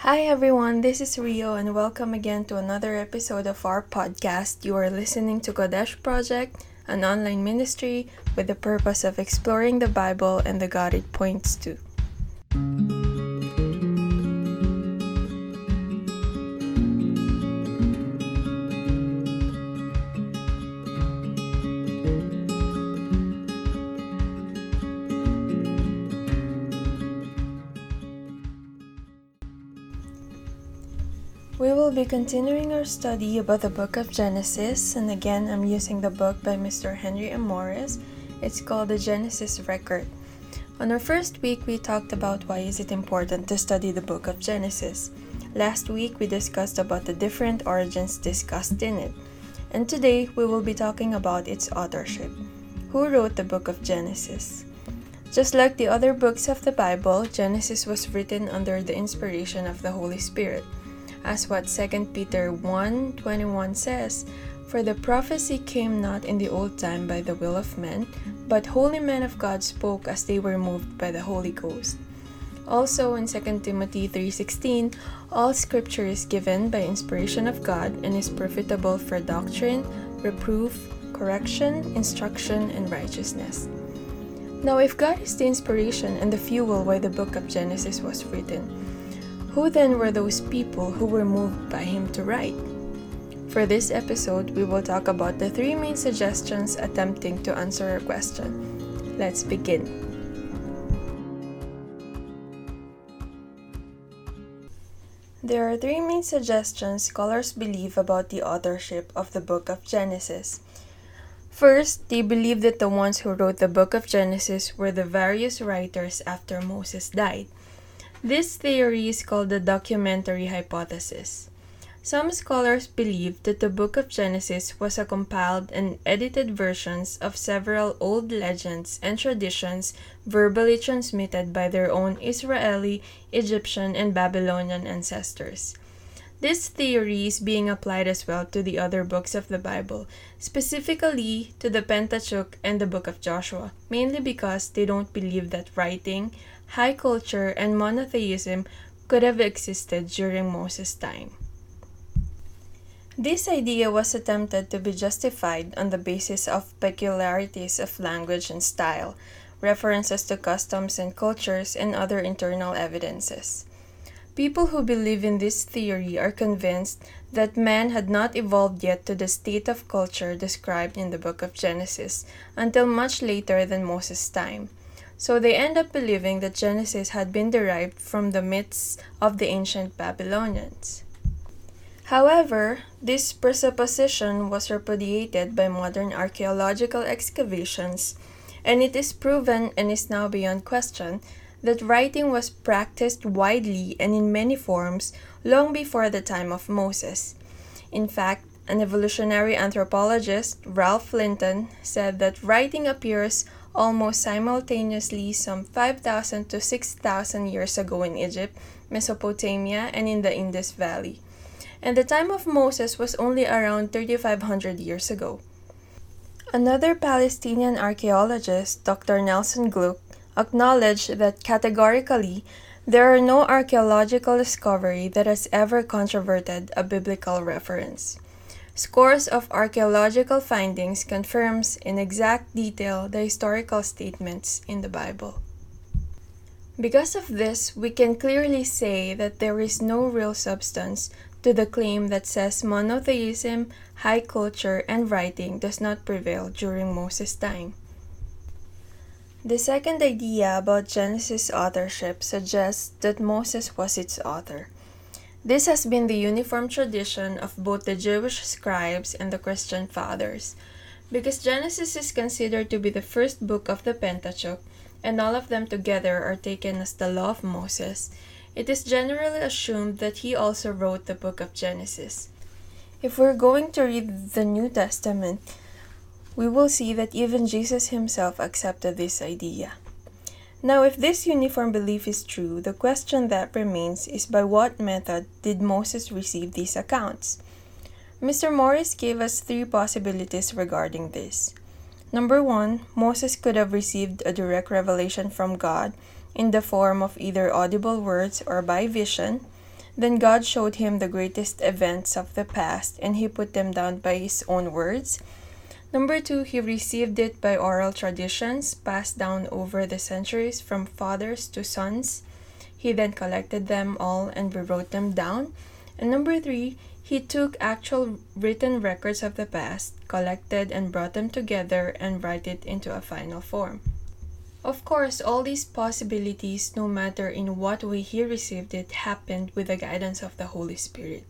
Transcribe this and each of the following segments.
Hi everyone, this is Rio and welcome again to another episode of our podcast. You are listening to Kadesh Project, an online ministry with the purpose of exploring the Bible and the God it points to. Be continuing our study about the book of Genesis, and again, I'm using the book by Mr. Henry M. Morris. It's called The Genesis Record. On our first week, we talked about why is it important to study the book of Genesis. Last week, we discussed about the different origins discussed in it. And today, we will be talking about its authorship. Who wrote the book of Genesis? Just like the other books of the Bible, Genesis was written under the inspiration of the Holy Spirit as what 2 Peter 1:21 says, For the prophecy came not in the old time by the will of men, but holy men of God spoke as they were moved by the Holy Ghost. Also in 2 Timothy 3:16, all scripture is given by inspiration of God and is profitable for doctrine, reproof, correction, instruction, and righteousness. Now, if God is the inspiration and the fuel why the book of Genesis was written, who then were those people who were moved by him to write? For this episode, we will talk about the three main suggestions attempting to answer our question. Let's begin. There are three main suggestions scholars believe about the authorship of the book of Genesis. First, they believe that the ones who wrote the book of Genesis were the various writers after Moses died. This theory is called the documentary hypothesis. Some scholars believe that the book of Genesis was a compiled and edited versions of several old legends and traditions verbally transmitted by their own Israeli, Egyptian, and Babylonian ancestors. This theory is being applied as well to the other books of the Bible, specifically to the Pentateuch and the book of Joshua, mainly because they don't believe that writing, high culture, and monotheism could have existed during Moses' time. This idea was attempted to be justified on the basis of peculiarities of language and style, references to customs and cultures, and other internal evidences. People who believe in this theory are convinced that man had not evolved yet to the state of culture described in the book of Genesis until much later than Moses' time, so they end up believing that Genesis had been derived from the myths of the ancient Babylonians. However, this presupposition was repudiated by modern archaeological excavations, and it is proven and is now beyond question that writing was practiced widely and in many forms long before the time of Moses. In fact, an evolutionary anthropologist, Ralph Linton, said that writing appears almost simultaneously some 5,000 to 6,000 years ago in Egypt, Mesopotamia, and in the Indus Valley. And the time of Moses was only around 3,500 years ago. Another Palestinian archaeologist, Dr. Nelson Glueck, acknowledged that categorically there are no archaeological discovery that has ever controverted a biblical reference. Scores of archaeological findings confirms in exact detail the historical statements in the Bible. Because of this, we can clearly say that there is no real substance to the claim that says monotheism, high culture, and writing does not prevail during Moses' time. The second idea about Genesis authorship suggests that Moses was its author. This has been the uniform tradition of both the Jewish scribes and the Christian fathers. Because Genesis is considered to be the first book of the Pentateuch, and all of them together are taken as the law of Moses, it is generally assumed that he also wrote the book of Genesis. If we're going to read the New Testament, we will see that even Jesus himself accepted this idea. Now, if this uniform belief is true, the question that remains is by what method did Moses receive these accounts? Mr. Morris gave us three possibilities regarding this. Number one, Moses could have received a direct revelation from God in the form of either audible words or by vision. Then God showed him the greatest events of the past, and he put them down by his own words. Number two, he received it by oral traditions passed down over the centuries from fathers to sons. He then collected them all and rewrote them down. And number three, he took actual written records of the past, collected and brought them together, and write it into a final form. Of course, all these possibilities, no matter in what way he received it, happened with the guidance of the Holy Spirit.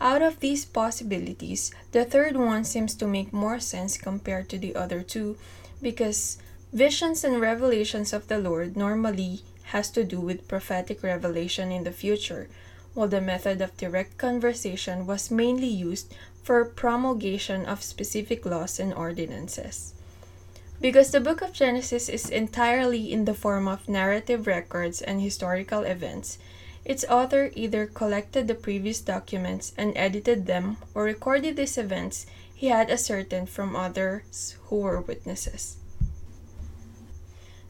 Out of these possibilities, the third one seems to make more sense compared to the other two because visions and revelations of the Lord normally has to do with prophetic revelation in the future, while the method of direct conversation was mainly used for promulgation of specific laws and ordinances. Because the book of Genesis is entirely in the form of narrative records and historical events, its author either collected the previous documents and edited them or recorded these events he had ascertained from others who were witnesses.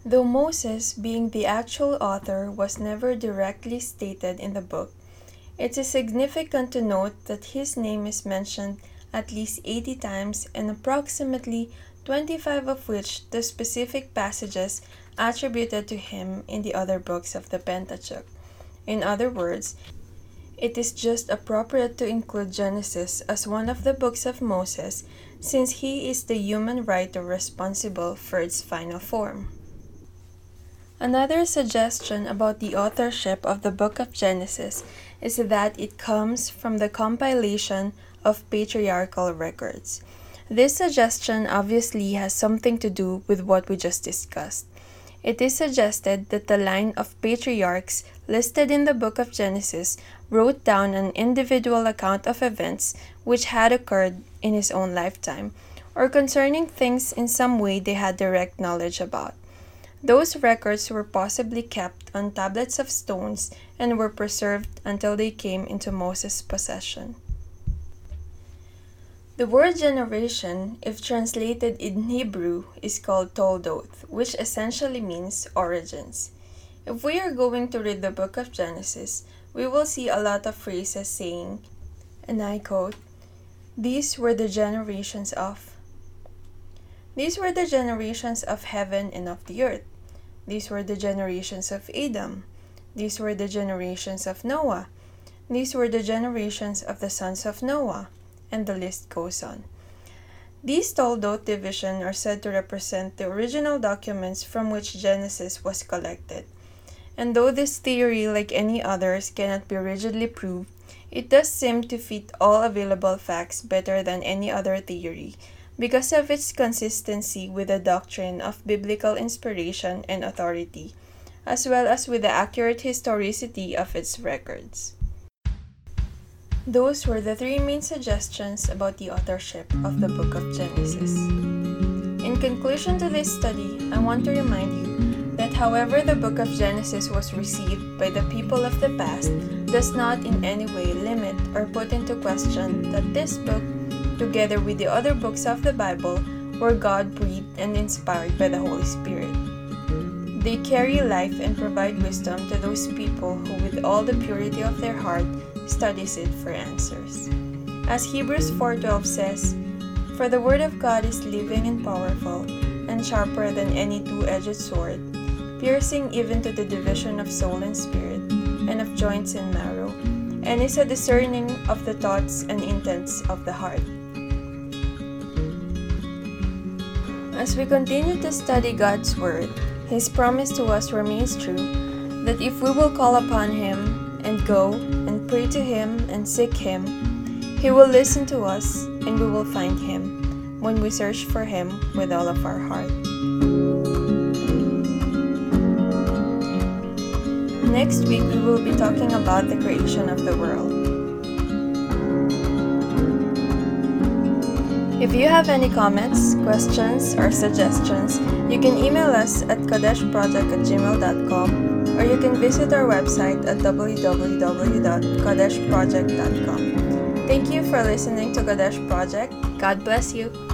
Though Moses, being the actual author, was never directly stated in the book, it is significant to note that his name is mentioned at least 80 times and approximately 25 of which the specific passages attributed to him in the other books of the Pentateuch. In other words, it is just appropriate to include Genesis as one of the books of Moses since he is the human writer responsible for its final form. Another suggestion about the authorship of the book of Genesis is that it comes from the compilation of patriarchal records. This suggestion obviously has something to do with what we just discussed. It is suggested that the line of patriarchs listed in the book of Genesis wrote down an individual account of events which had occurred in his own lifetime, or concerning things in some way they had direct knowledge about. Those records were possibly kept on tablets of stones and were preserved until they came into Moses' possession. The word generation, if translated in Hebrew, is called Toldoth, which essentially means origins. If we are going to read the book of Genesis, we will see a lot of phrases saying, and I quote, These were the generations of. These were the generations of heaven and of the earth. These were the generations of Adam. These were the generations of Noah. These were the generations of the sons of Noah. And the list goes on. These Toldot divisions are said to represent the original documents from which Genesis was collected. And though this theory, like any others, cannot be rigidly proved, it does seem to fit all available facts better than any other theory, because of its consistency with the doctrine of biblical inspiration and authority, as well as with the accurate historicity of its records. Those were the three main suggestions about the authorship of the book of Genesis. In conclusion to this study, I want to remind you however the book of Genesis was received by the people of the past does not in any way limit or put into question that this book together with the other books of the Bible, were God breathed and inspired by the Holy Spirit. They carry life and provide wisdom to those people who, with all the purity of their heart, studies it for answers. As Hebrews 4:12 says, "For the word of God is living and powerful, and sharper than any two-edged sword, piercing even to the division of soul and spirit, and of joints and marrow, and is a discerning of the thoughts and intents of the heart." As we continue to study God's Word, His promise to us remains true that if we will call upon Him and go and pray to Him and seek Him, He will listen to us and we will find Him when we search for Him with all of our heart. Next week, we will be talking about the creation of the world. If you have any comments, questions, or suggestions, you can email us at kadeshproject at gmail.com or you can visit our website at www.kadeshproject.com. Thank you for listening to Kadesh Project. God bless you.